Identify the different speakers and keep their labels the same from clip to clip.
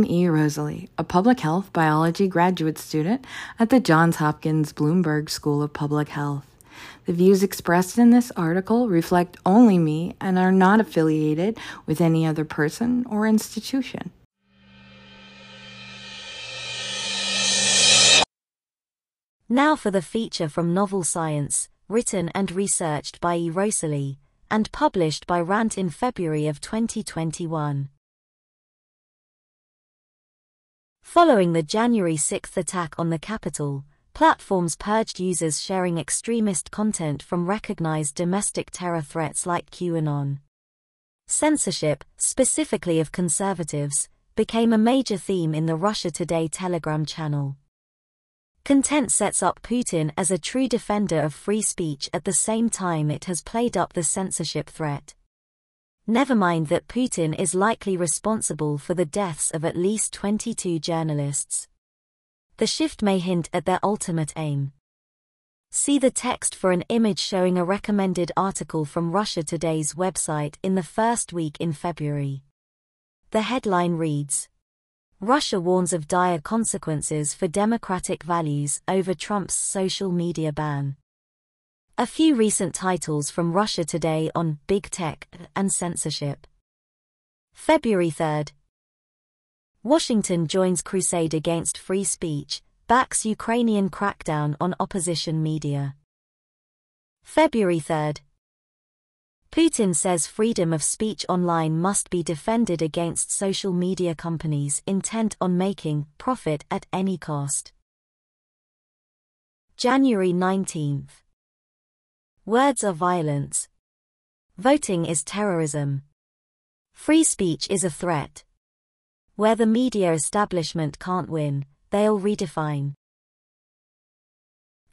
Speaker 1: I'm E. Rosalie, a public health biology graduate student at the Johns Hopkins Bloomberg School of Public Health. The views expressed in this article reflect only me and are not affiliated with any other person or institution.
Speaker 2: Now for the feature from Novel Science, written and researched by E. Rosalie, and published by Rant in February of 2021. Following the January 6 attack on the Capitol, platforms purged users sharing extremist content from recognized domestic terror threats like QAnon. Censorship, specifically of conservatives, became a major theme in the Russia Today Telegram channel. Content sets up Putin as a true defender of free speech at the same time it has played up the censorship threat. Never mind that Putin is likely responsible for the deaths of at least 22 journalists. The shift may hint at their ultimate aim. See the text for an image showing a recommended article from Russia Today's website in the first week in February. The headline reads Russia warns of dire consequences for democratic values over Trump's social media ban. A few recent titles from Russia Today on Big Tech and Censorship. February 3rd. Washington joins crusade against free speech, backs Ukrainian crackdown on opposition media. February 3rd. Putin says freedom of speech online must be defended against social media companies intent on making profit at any cost. January 19th. Words are violence. Voting is terrorism. Free speech is a threat. Where the media establishment can't win, they'll redefine.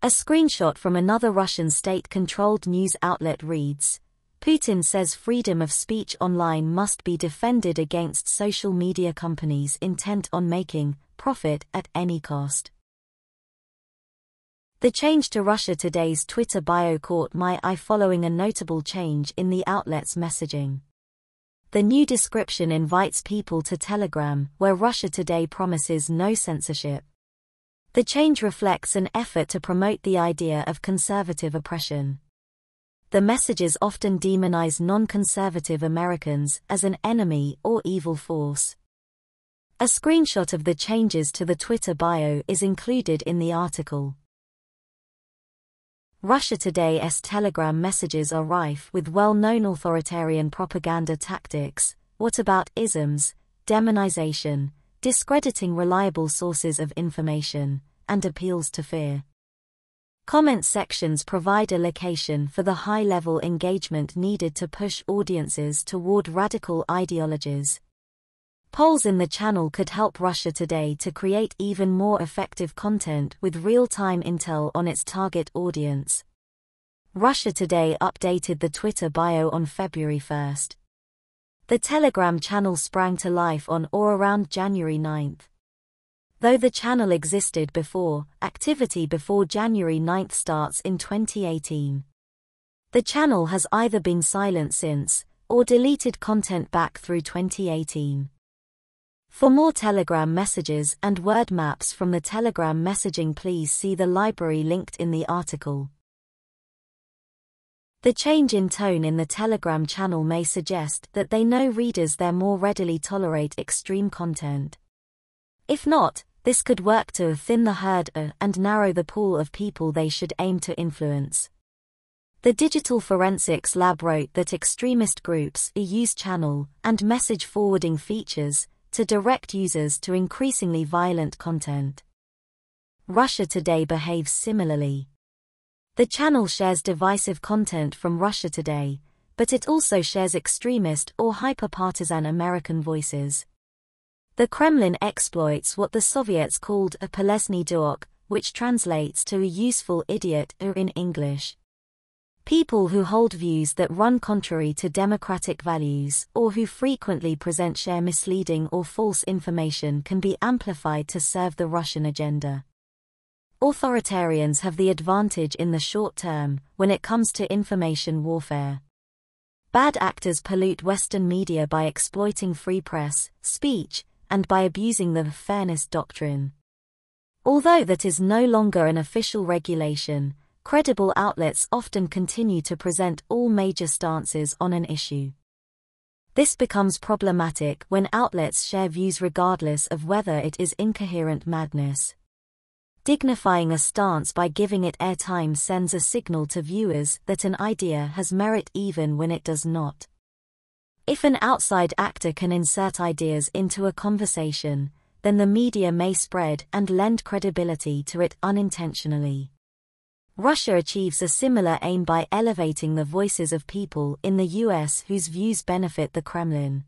Speaker 2: A screenshot from another Russian state-controlled news outlet reads, Putin says freedom of speech online must be defended against social media companies intent on making profit at any cost. The change to Russia Today's Twitter bio caught my eye following a notable change in the outlet's messaging. The new description invites people to Telegram, where Russia Today promises no censorship. The change reflects an effort to promote the idea of conservative oppression the messages often demonize non-conservative Americans as an enemy or evil force. A screenshot of the changes to the Twitter bio is included in the article. Russia Today's Telegram messages are rife with well-known authoritarian propaganda tactics, what about isms, demonization, discrediting reliable sources of information, and appeals to fear. Comment sections provide a location for the high-level engagement needed to push audiences toward radical ideologies. Polls in the channel could help Russia Today to create even more effective content with real-time intel on its target audience. Russia Today updated the Twitter bio on February 1. The Telegram channel sprang to life on or around January 9. Though the channel existed before, activity before January 9 starts in 2018. The channel has either been silent since, or deleted content back through 2018. For more Telegram messages and word maps from the Telegram messaging please see the library linked in the article. The change in tone in the Telegram channel may suggest that they know readers there more readily tolerate extreme content. If not, this could work to thin the herd uh, and narrow the pool of people they should aim to influence. The Digital Forensics Lab wrote that extremist groups use channel and message forwarding features to direct users to increasingly violent content. Russia Today behaves similarly. The channel shares divisive content from Russia Today, but it also shares extremist or hyper-partisan American voices. The Kremlin exploits what the Soviets called a polesny duok, which translates to a useful idiot or in English. People who hold views that run contrary to democratic values or who frequently present share misleading or false information can be amplified to serve the Russian agenda. Authoritarians have the advantage in the short term when it comes to information warfare. Bad actors pollute Western media by exploiting free press, speech, and by abusing the fairness doctrine. Although that is no longer an official regulation, credible outlets often continue to present all major stances on an issue. This becomes problematic when outlets share views regardless of whether it is incoherent madness. Dignifying a stance by giving it airtime sends a signal to viewers that an idea has merit even when it does not. If an outside actor can insert ideas into a conversation, then the media may spread and lend credibility to it unintentionally. Russia achieves a similar aim by elevating the voices of people in the US whose views benefit the Kremlin.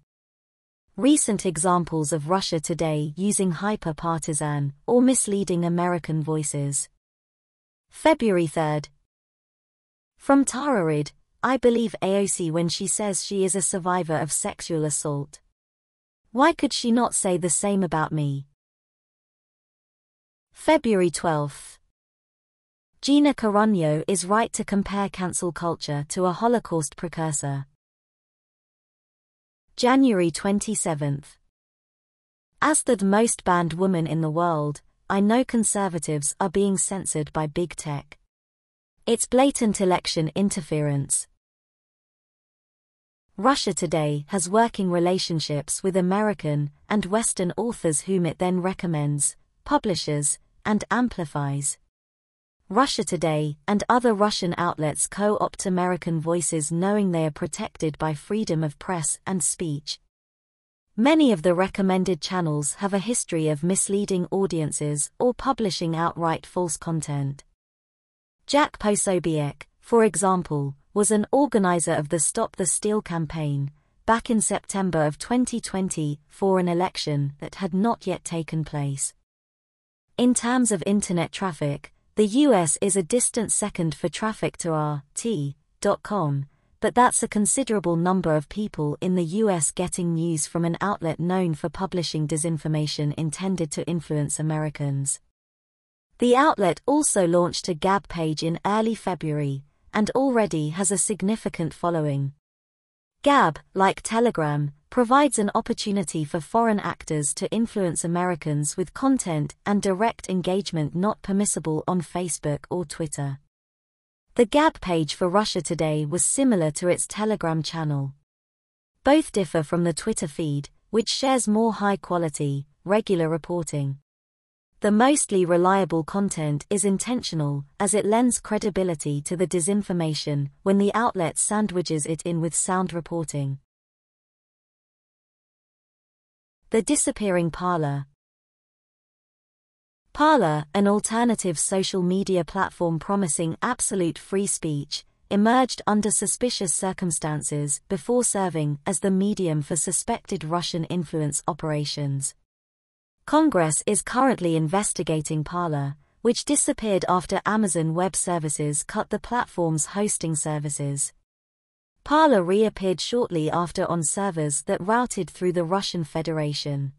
Speaker 2: Recent examples of Russia today using hyper-partisan or misleading American voices. February 3rd. From Tara Reade, I believe AOC when she says she is a survivor of sexual assault. Why could she not say the same about me? February 12th. Gina Carano is right to compare cancel culture to a Holocaust precursor. January 27th. As the most banned woman in the world, I know conservatives are being censored by big tech. It's blatant election interference. Russia Today has working relationships with American and Western authors whom it then recommends, publishes, and amplifies. Russia Today and other Russian outlets co-opt American voices knowing they are protected by freedom of press and speech. Many of the recommended channels have a history of misleading audiences or publishing outright false content. Jack Posobiec, for example, was an organizer of the Stop the Steal campaign, back in September of 2020, for an election that had not yet taken place. In terms of internet traffic, the US is a distant second for traffic to RT.com, but that's a considerable number of people in the US getting news from an outlet known for publishing disinformation intended to influence Americans. The outlet also launched a Gab page in early February and already has a significant following. Gab, like Telegram, provides an opportunity for foreign actors to influence Americans with content and direct engagement not permissible on Facebook or Twitter. The Gab page for Russia Today was similar to its Telegram channel. Both differ from the Twitter feed, which shares more high quality, regular reporting. The mostly reliable content is intentional, as it lends credibility to the disinformation when the outlet sandwiches it in with sound reporting. The Disappearing Parler Parler, an alternative social media platform promising absolute free speech, emerged under suspicious circumstances before serving as the medium for suspected Russian influence operations. Congress is currently investigating Parler, which disappeared after Amazon Web Services cut the platform's hosting services. Parler reappeared shortly after on servers that routed through the Russian Federation.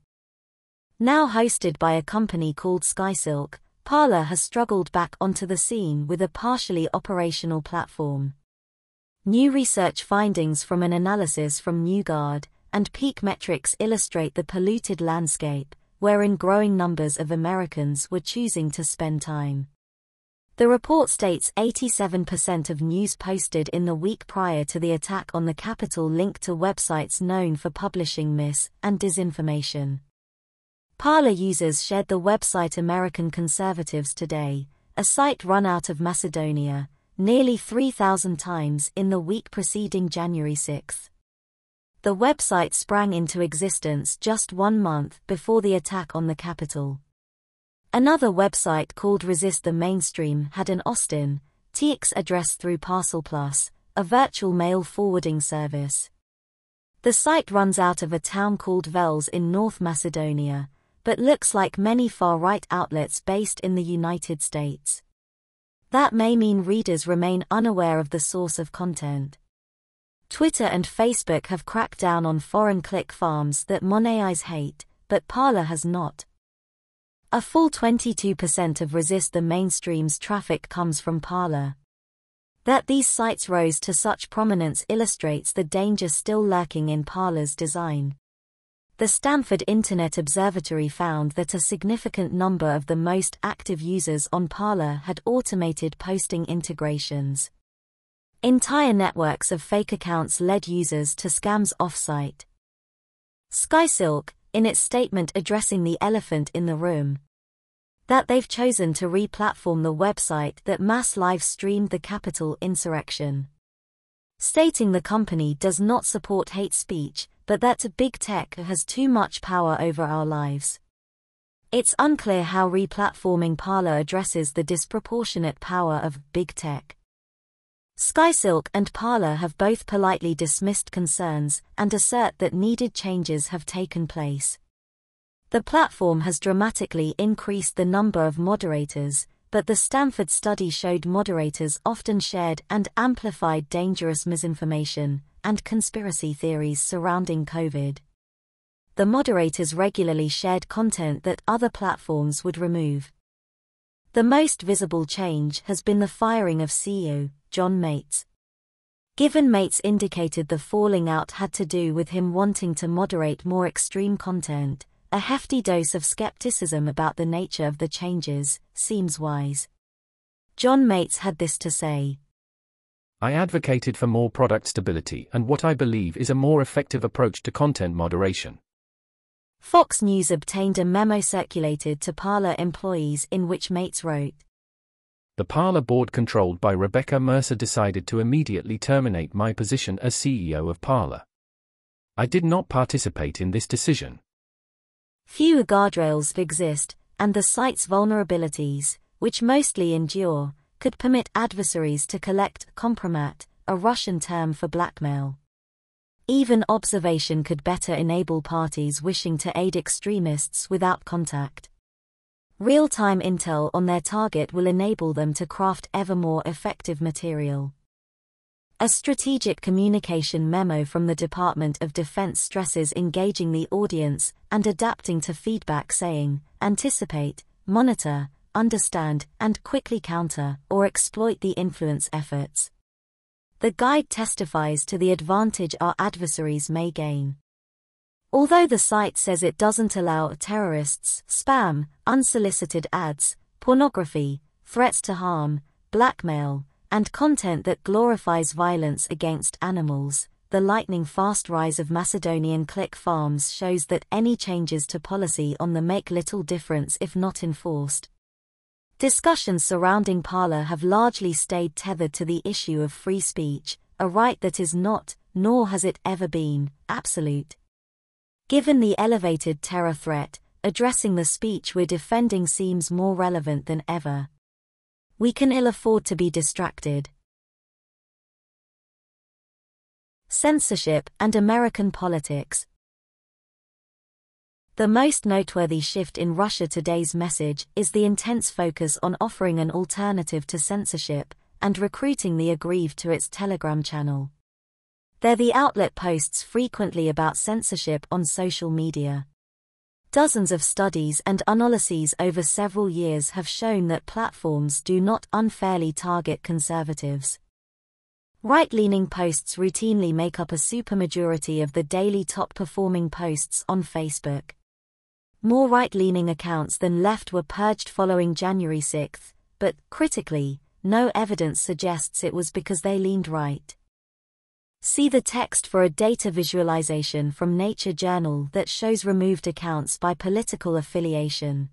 Speaker 2: Now hosted by a company called SkySilk, Parler has struggled back onto the scene with a partially operational platform. New research findings from an analysis from NewsGuard and Peak Metrics illustrate the polluted landscape, wherein growing numbers of Americans were choosing to spend time. The report states 87% of news posted in the week prior to the attack on the Capitol linked to websites known for publishing mis and disinformation. Parler users shared the website American Conservatives Today, a site run out of Macedonia, nearly 3,000 times in the week preceding January 6. The website sprang into existence just one month before the attack on the Capitol. Another website called Resist the Mainstream had an Austin, TX address through Parcel Plus, a virtual mail forwarding service. The site runs out of a town called Veles in North Macedonia, but looks like many far-right outlets based in the United States. That may mean readers remain unaware of the source of content. Twitter and Facebook have cracked down on foreign click farms that monetize hate, but Parler has not. A full 22% of Resist the Mainstream's traffic comes from Parler. That these sites rose to such prominence illustrates the danger still lurking in Parler's design. The Stanford Internet Observatory found that a significant number of the most active users on Parler had automated posting integrations. Entire networks of fake accounts led users to scams offsite. SkySilk, in its statement addressing the elephant in the room, that they've chosen to re-platform the website that mass live-streamed the Capitol insurrection. Stating the company does not support hate speech, but that big tech has too much power over our lives. It's unclear how re-platforming Parler addresses the disproportionate power of big tech. SkySilk and Parler have both politely dismissed concerns and assert that needed changes have taken place. The platform has dramatically increased the number of moderators, but the Stanford study showed moderators often shared and amplified dangerous misinformation, and conspiracy theories surrounding COVID. The moderators regularly shared content that other platforms would remove. The most visible change has been the firing of CEO, John Matze. Given Matze indicated the falling out had to do with him wanting to moderate more extreme content, a hefty dose of skepticism about the nature of the changes seems wise. John Matze had this to say
Speaker 3: I advocated for more product stability and what I believe is a more effective approach to content moderation.
Speaker 2: Fox News obtained a memo circulated to Parler employees in which Matze wrote
Speaker 3: The Parler board controlled by Rebecca Mercer decided to immediately terminate my position as CEO of Parler. I did not participate in this decision.
Speaker 2: Few guardrails exist, and the site's vulnerabilities, which mostly endure, could permit adversaries to collect kompromat, a Russian term for blackmail. Even observation could better enable parties wishing to aid extremists without contact. Real-time intel on their target will enable them to craft ever more effective material. A strategic communication memo from the Department of Defense stresses engaging the audience and adapting to feedback saying, anticipate, monitor, understand, and quickly counter or exploit the influence efforts. The guide testifies to the advantage our adversaries may gain. Although the site says it doesn't allow terrorists, spam, unsolicited ads, pornography, threats to harm, blackmail, and content that glorifies violence against animals, the lightning fast rise of Macedonian click farms shows that any changes to policy on the make little difference if not enforced. Discussions surrounding Parler have largely stayed tethered to the issue of free speech, a right that is not, nor has it ever been, absolute. Given the elevated terror threat, addressing the speech we're defending seems more relevant than ever. We can ill afford to be distracted. Censorship and American politics the most noteworthy shift in Russia Today's message is the intense focus on offering an alternative to censorship and recruiting the aggrieved to its Telegram channel. There the outlet posts frequently about censorship on social media. Dozens of studies and analyses over several years have shown that platforms do not unfairly target conservatives. Right-leaning posts routinely make up a supermajority of the daily top-performing posts on Facebook. More right-leaning accounts than left were purged following January 6, but, critically, no evidence suggests it was because they leaned right. See the text for a data visualization from Nature Journal that shows removed accounts by political affiliation.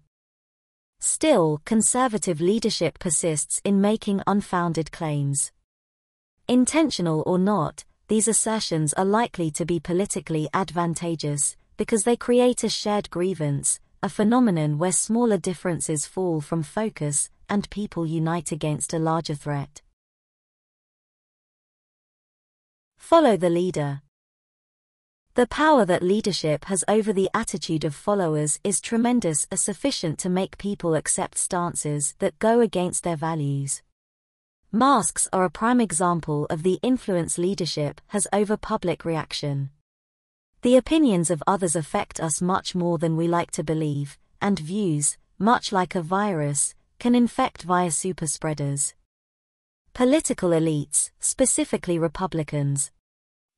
Speaker 2: Still, conservative leadership persists in making unfounded claims. Intentional or not, these assertions are likely to be politically advantageous, because they create a shared grievance, a phenomenon where smaller differences fall from focus and people unite against a larger threat. Follow the leader. The power that leadership has over the attitude of followers is tremendous as sufficient to make people accept stances that go against their values. Masks are a prime example of the influence leadership has over public reaction. The opinions of others affect us much more than we like to believe, and views, much like a virus, can infect via superspreaders. Political elites, specifically Republicans,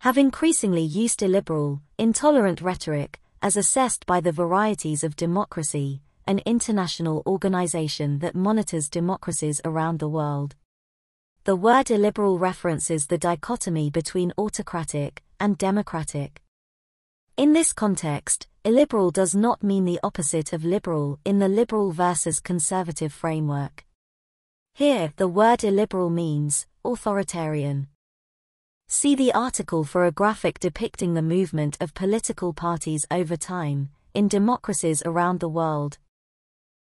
Speaker 2: have increasingly used illiberal, intolerant rhetoric, as assessed by the Varieties of Democracy, an international organization that monitors democracies around the world. The word illiberal references the dichotomy between autocratic and democratic. In this context, illiberal does not mean the opposite of liberal in the liberal versus conservative framework. Here, the word illiberal means authoritarian. See the article for a graphic depicting the movement of political parties over time, in democracies around the world.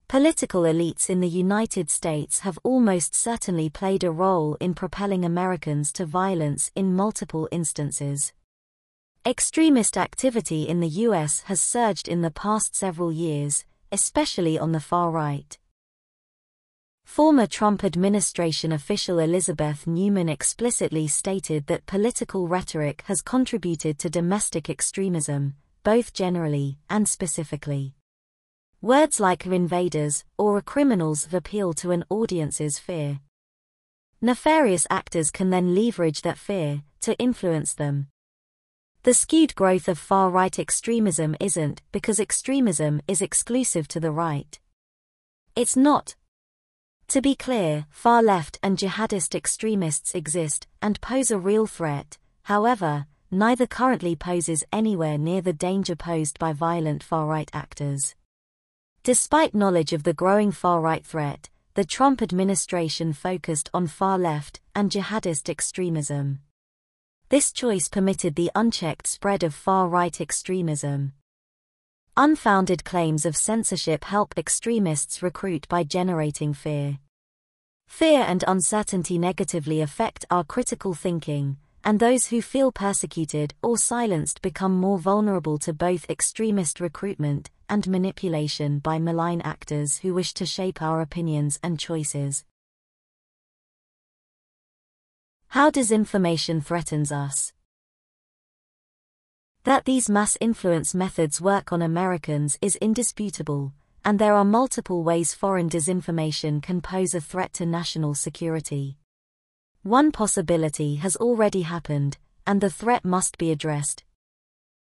Speaker 2: Political elites in the United States have almost certainly played a role in propelling Americans to violence in multiple instances. Extremist activity in the US has surged in the past several years, especially on the far right. Former Trump administration official Elizabeth Neumann explicitly stated that political rhetoric has contributed to domestic extremism, both generally and specifically. Words like invaders or criminals appeal to an audience's fear. Nefarious actors can then leverage that fear to influence them. The skewed growth of far right extremism isn't because extremism is exclusive to the right. It's not, to be clear, far left and jihadist extremists exist and pose a real threat, however, neither currently poses anywhere near the danger posed by violent far right actors. Despite knowledge of the growing far right threat, the Trump administration focused on far left and jihadist extremism. This choice permitted the unchecked spread of far right extremism. Unfounded claims of censorship help extremists recruit by generating fear. Fear and uncertainty negatively affect our critical thinking, and those who feel persecuted or silenced become more vulnerable to both extremist recruitment and manipulation by malign actors who wish to shape our opinions and choices. How disinformation threatens us. That these mass influence methods work on Americans is indisputable, and there are multiple ways foreign disinformation can pose a threat to national security. One possibility has already happened, and the threat must be addressed.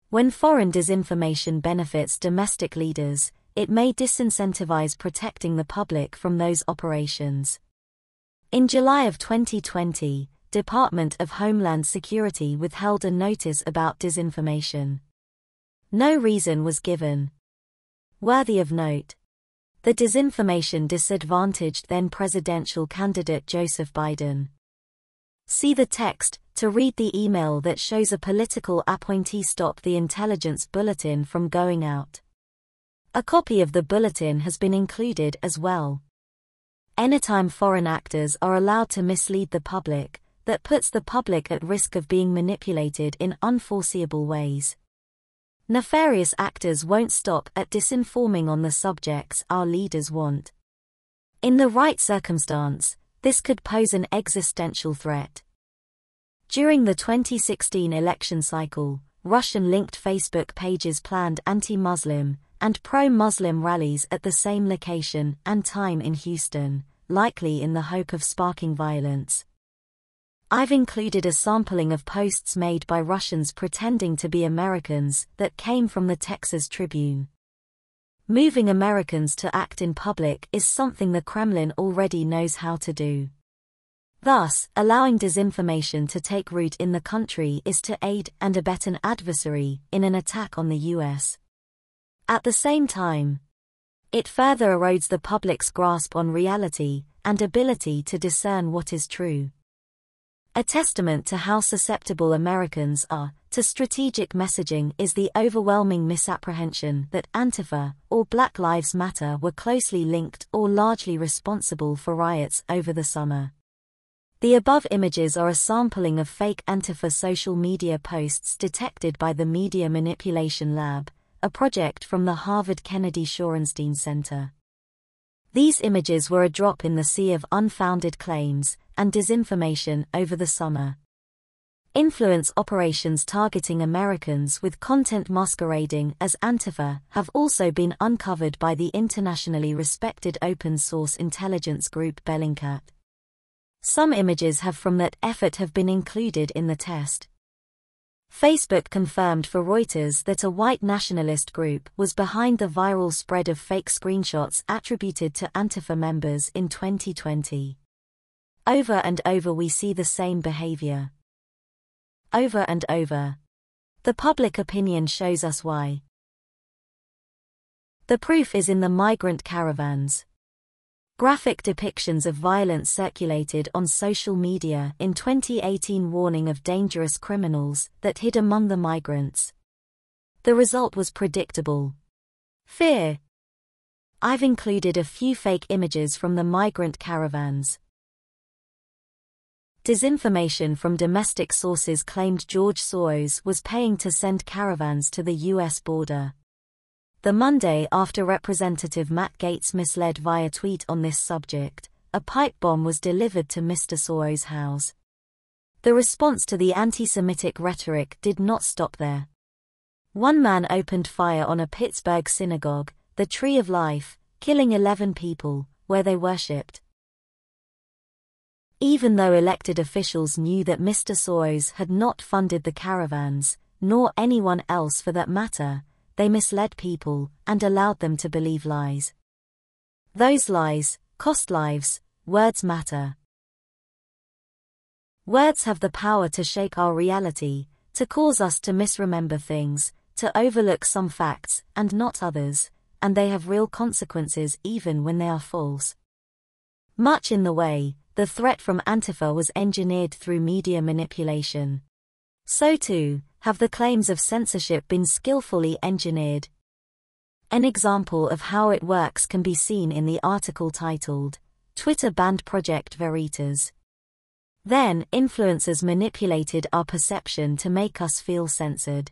Speaker 2: When foreign disinformation benefits domestic leaders, it may disincentivize protecting the public from those operations. In July of 2020, Department of Homeland Security withheld a notice about disinformation. No reason was given. Worthy of note. The disinformation disadvantaged then presidential candidate Joseph Biden. See the text to read the email that shows a political appointee stopped the intelligence bulletin from going out. A copy of the bulletin has been included as well. Anytime foreign actors are allowed to mislead the public, that puts the public at risk of being manipulated in unforeseeable ways. Nefarious actors won't stop at disinforming on the subjects our leaders want. In the right circumstance, this could pose an existential threat. During the 2016 election cycle, Russian linked Facebook pages planned anti Muslim and pro Muslim rallies at the same location and time in Houston, likely in the hope of sparking violence. I've included a sampling of posts made by Russians pretending to be Americans that came from the Texas Tribune. Moving Americans to act in public is something the Kremlin already knows how to do. Thus, allowing disinformation to take root in the country is to aid and abet an adversary in an attack on the US. At the same time, it further erodes the public's grasp on reality and ability to discern what is true. A testament to how susceptible Americans are to strategic messaging is the overwhelming misapprehension that Antifa or Black Lives Matter were closely linked or largely responsible for riots over the summer. The above images are a sampling of fake Antifa social media posts detected by the Media Manipulation Lab, a project from the Harvard Kennedy Shorenstein Center. These images were a drop in the sea of unfounded claims, and disinformation over the summer. Influence operations targeting Americans with content masquerading as Antifa have also been uncovered by the internationally respected open source intelligence group Bellingcat. Some images have from that effort have been included in the test. Facebook confirmed for Reuters that a white nationalist group was behind the viral spread of fake screenshots attributed to Antifa members in 2020. Over and over we see the same behavior. Over and over. The public opinion shows us why. The proof is in the migrant caravans. Graphic depictions of violence circulated on social media in 2018 warning of dangerous criminals that hid among the migrants. The result was predictable. Fear. I've included a few fake images from the migrant caravans. Disinformation from domestic sources claimed George Soros was paying to send caravans to the U.S. border. The Monday after Representative Matt Gaetz misled via tweet on this subject, a pipe bomb was delivered to Mr. Soros' house. The response to the anti-Semitic rhetoric did not stop there. One man opened fire on a Pittsburgh synagogue, the Tree of Life, killing 11 people, where they worshipped. Even though elected officials knew that Mr. Soros had not funded the caravans, nor anyone else for that matter, they misled people and allowed them to believe lies. Those lies cost lives, words matter. Words have the power to shape our reality, to cause us to misremember things, to overlook some facts and not others, and they have real consequences even when they are false. Much in the way, the threat from Antifa was engineered through media manipulation. So too, have the claims of censorship been skillfully engineered? An example of how it works can be seen in the article titled, Twitter Banned Project Veritas. Then, influencers manipulated our perception to make us feel censored.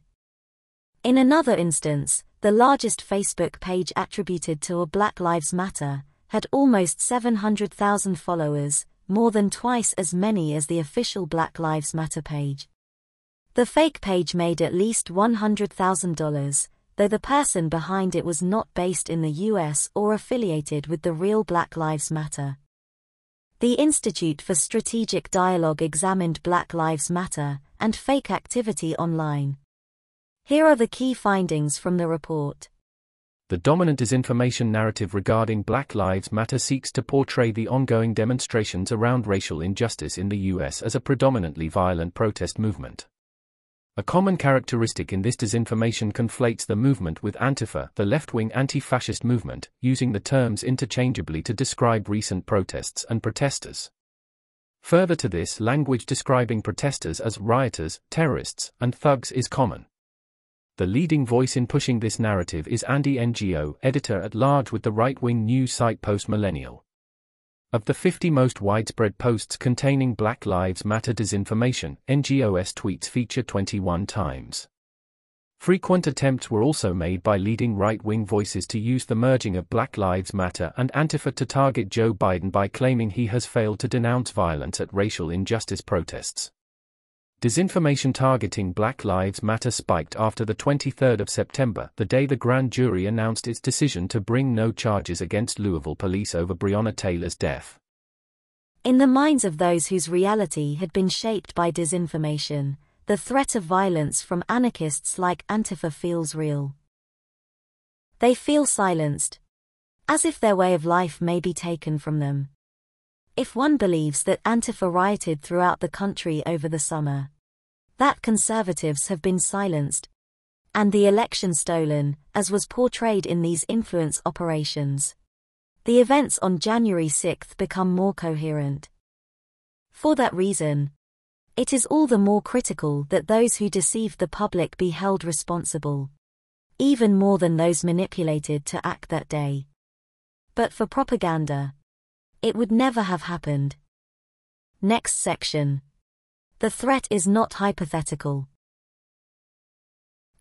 Speaker 2: In another instance, the largest Facebook page attributed to a Black Lives Matter had almost 700,000 followers, more than twice as many as the official Black Lives Matter page. The fake page made at least $100,000, though the person behind it was not based in the US or affiliated with the real Black Lives Matter. The Institute for Strategic Dialogue examined Black Lives Matter and fake activity online. Here are the key findings from the report.
Speaker 3: The dominant disinformation narrative regarding Black Lives Matter seeks to portray the ongoing demonstrations around racial injustice in the US as a predominantly violent protest movement. A common characteristic in this disinformation conflates the movement with Antifa, the left-wing anti-fascist movement, using the terms interchangeably to describe recent protests and protesters. Further to this, language describing protesters as rioters, terrorists, and thugs is common. The leading voice in pushing this narrative is Andy Ngo, editor-at-large with the right-wing news site Post Millennial. Of the 50 most widespread posts containing Black Lives Matter disinformation, Ngo's tweets feature 21 times. Frequent attempts were also made by leading right-wing voices to use the merging of Black Lives Matter and Antifa to target Joe Biden by claiming he has failed to denounce violence at racial injustice protests. Disinformation targeting Black Lives Matter spiked after the 23rd of September, the day the grand jury announced its decision to bring no charges against Louisville police over Breonna Taylor's death.
Speaker 2: In the minds of those whose reality had been shaped by disinformation, the threat of violence from anarchists like Antifa feels real. They feel silenced, as if their way of life may be taken from them. If one believes that Antifa rioted throughout the country over the summer, that conservatives have been silenced, and the election stolen, as was portrayed in these influence operations, the events on January 6 become more coherent. For that reason, it is all the more critical that those who deceived the public be held responsible, even more than those manipulated to act that day. But for propaganda, it would never have happened. Next section. The threat is not hypothetical.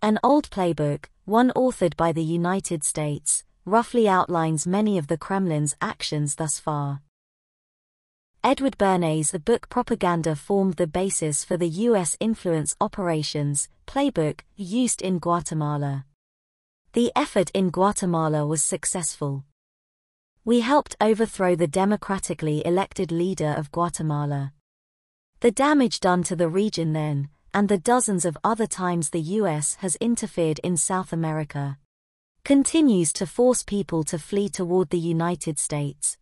Speaker 2: An old playbook, one authored by the United States, roughly outlines many of the Kremlin's actions thus far. Edward Bernays' book Propaganda formed the basis for the U.S. influence operations playbook used in Guatemala. The effort in Guatemala was successful. We helped overthrow the democratically elected leader of Guatemala. The damage done to the region then, and the dozens of other times the US has interfered in South America, continues to force people to flee toward the United States.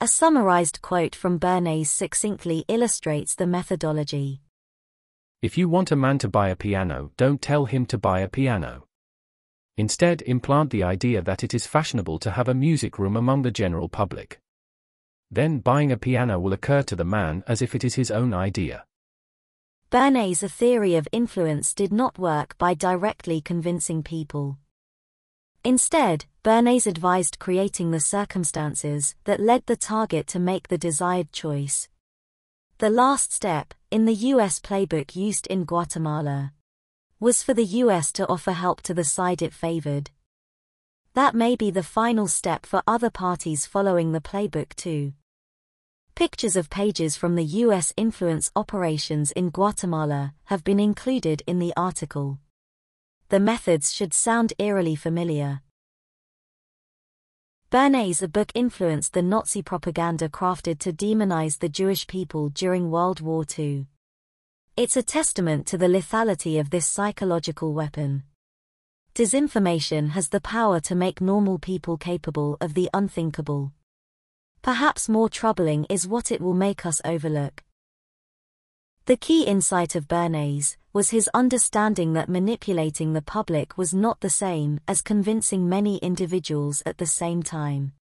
Speaker 2: A summarized quote from Bernays succinctly illustrates the methodology.
Speaker 3: If you want a man to buy a piano, don't tell him to buy a piano. Instead, implant the idea that it is fashionable to have a music room among the general public. Then buying a piano will occur to the man as if it is his own idea.
Speaker 2: Bernays' theory of influence did not work by directly convincing people. Instead, Bernays advised creating the circumstances that led the target to make the desired choice. The last step, in the US playbook used in Guatemala, was for the US to offer help to the side it favored. That may be the final step for other parties following the playbook too. Pictures of pages from the U.S. influence operations in Guatemala have been included in the article. The methods should sound eerily familiar. Bernays' book influenced the Nazi propaganda crafted to demonize the Jewish people during World War II. It's a testament to the lethality of this psychological weapon. Disinformation has the power to make normal people capable of the unthinkable. Perhaps more troubling is what it will make us overlook. The key insight of Bernays was his understanding that manipulating the public was not the same as convincing many individuals at the same time.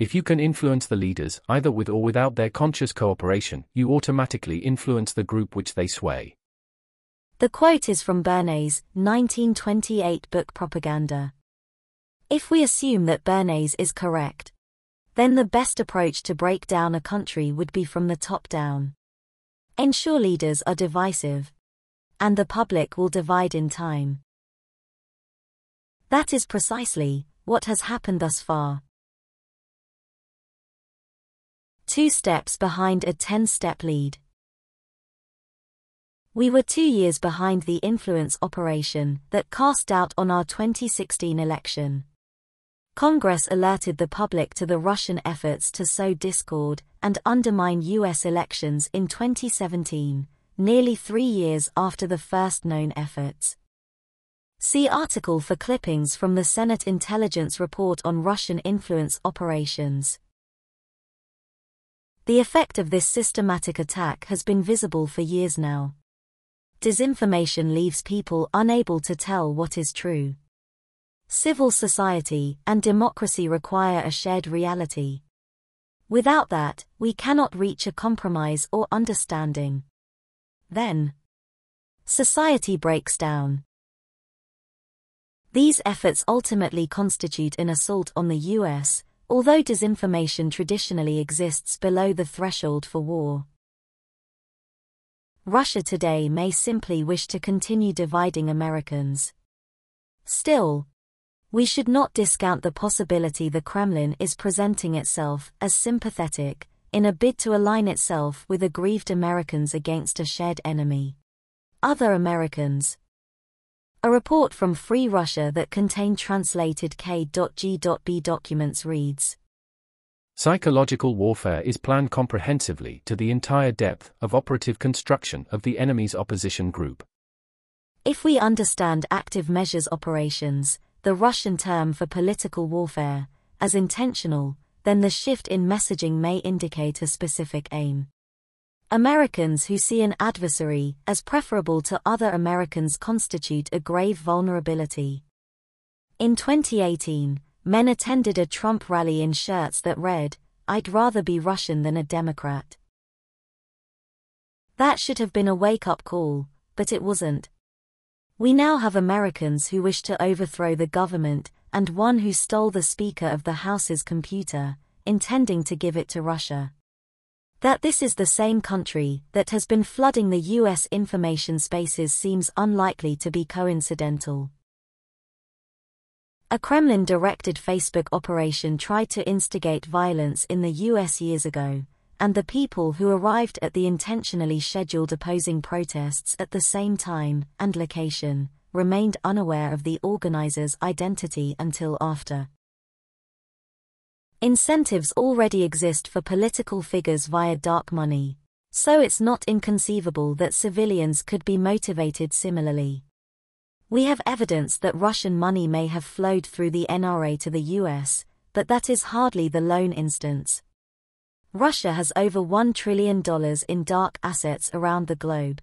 Speaker 3: If you can influence the leaders, either with or without their conscious cooperation, you automatically influence the group which they sway.
Speaker 2: The quote is from Bernays' 1928 book Propaganda. If we assume that Bernays is correct, then the best approach to break down a country would be from the top down. Ensure leaders are divisive, and the public will divide in time. That is precisely what has happened thus far. Two steps behind a 10 step lead. We were two years behind the influence operation that cast doubt on our 2016 election. Congress alerted the public to the Russian efforts to sow discord and undermine U.S. elections in 2017, nearly three years after the first known efforts. See article for clippings from the Senate Intelligence Report on Russian influence operations. The effect of this systematic attack has been visible for years now disinformation leaves people unable to tell what is true. Civil society and democracy require a shared reality. Without that, we cannot reach a compromise or understanding. Then, society breaks down. These efforts ultimately constitute an assault on the US, although disinformation traditionally exists below the threshold for war. Russia today may simply wish to continue dividing Americans. Still, we should not discount the possibility the Kremlin is presenting itself as sympathetic, in a bid to align itself with aggrieved Americans against a shared enemy. Other Americans. A report from Free Russia that contained translated K.G.B documents reads
Speaker 3: Psychological warfare is planned comprehensively to the entire depth of operative construction of the enemy's opposition group.
Speaker 2: If we understand active measures operations, the Russian term for political warfare, as intentional, then the shift in messaging may indicate a specific aim. Americans who see an adversary as preferable to other Americans constitute a grave vulnerability. In 2018, men attended a Trump rally in shirts that read, I'd rather be Russian than a Democrat. That should have been a wake up call, but it wasn't. We now have Americans who wish to overthrow the government, and one who stole the Speaker of the House's computer, intending to give it to Russia. That this is the same country that has been flooding the US information spaces seems unlikely to be coincidental. A Kremlin directed Facebook operation tried to instigate violence in the US years ago, and the people who arrived at the intentionally scheduled opposing protests at the same time and location remained unaware of the organizer's identity until after. Incentives already exist for political figures via dark money, So it's not inconceivable that civilians could be motivated similarly. We have evidence that Russian money may have flowed through the NRA to the US, but that is hardly the lone instance. Russia has over $1 trillion in dark assets around the globe.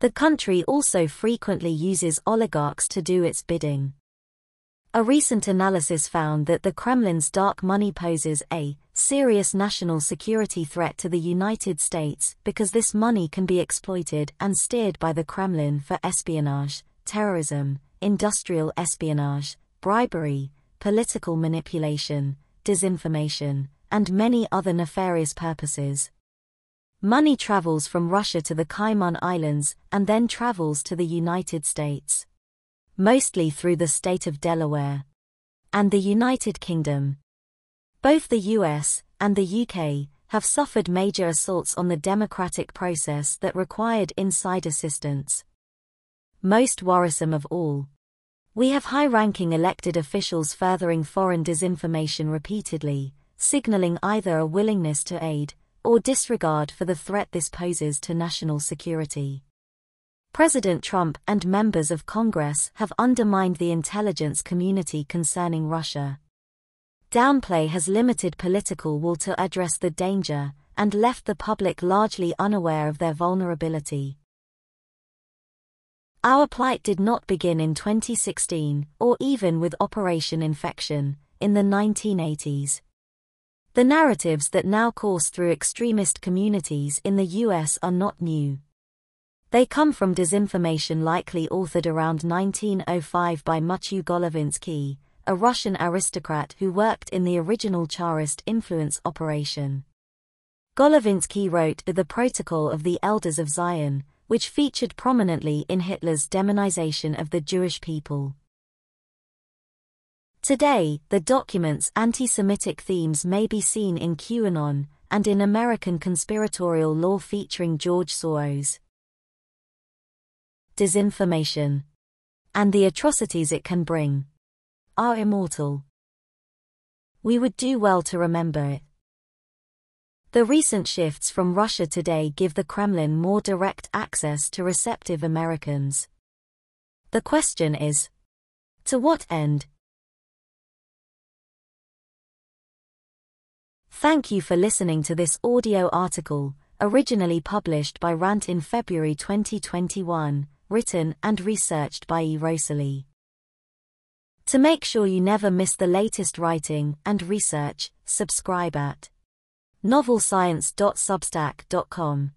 Speaker 2: The country also frequently uses oligarchs to do its bidding. A recent analysis found that the Kremlin's dark money poses a serious national security threat to the United States because this money can be exploited and steered by the Kremlin for espionage, terrorism, industrial espionage, bribery, political manipulation, disinformation, and many other nefarious purposes. Money travels from Russia to the Cayman Islands and then travels to the United States. Mostly through the state of Delaware. And the United Kingdom. Both the US and the UK have suffered major assaults on the democratic process that required inside assistance. Most worrisome of all. We have high ranking elected officials furthering foreign disinformation repeatedly, signaling either a willingness to aid or disregard for the threat this poses to national security. President Trump and members of Congress have undermined the intelligence community concerning Russia. Downplay has limited political will to address the danger and left the public largely unaware of their vulnerability. Our plight did not begin in 2016 or even with Operation Infektion in the 1980s. The narratives that now course through extremist communities in the US are not new. They come from disinformation likely authored around 1905 by Mutiu Golovinsky, a Russian aristocrat who worked in the original Tsarist influence operation. Golovinsky wrote The Protocol of the Elders of Zion, which featured prominently in Hitler's demonization of the Jewish people. Today, the document's anti-Semitic themes may be seen in QAnon and in American conspiratorial law featuring George Soros. Disinformation and the atrocities it can bring are immortal. We would do well to remember it. The recent shifts from Russia today give the Kremlin more direct access to receptive Americans. The question is, to what end? Thank you for listening to this audio article, originally published by Rant in February 2021, written and researched by E. Rosalie. To make sure you never miss the latest writing and research, subscribe at novelscience.substack.com.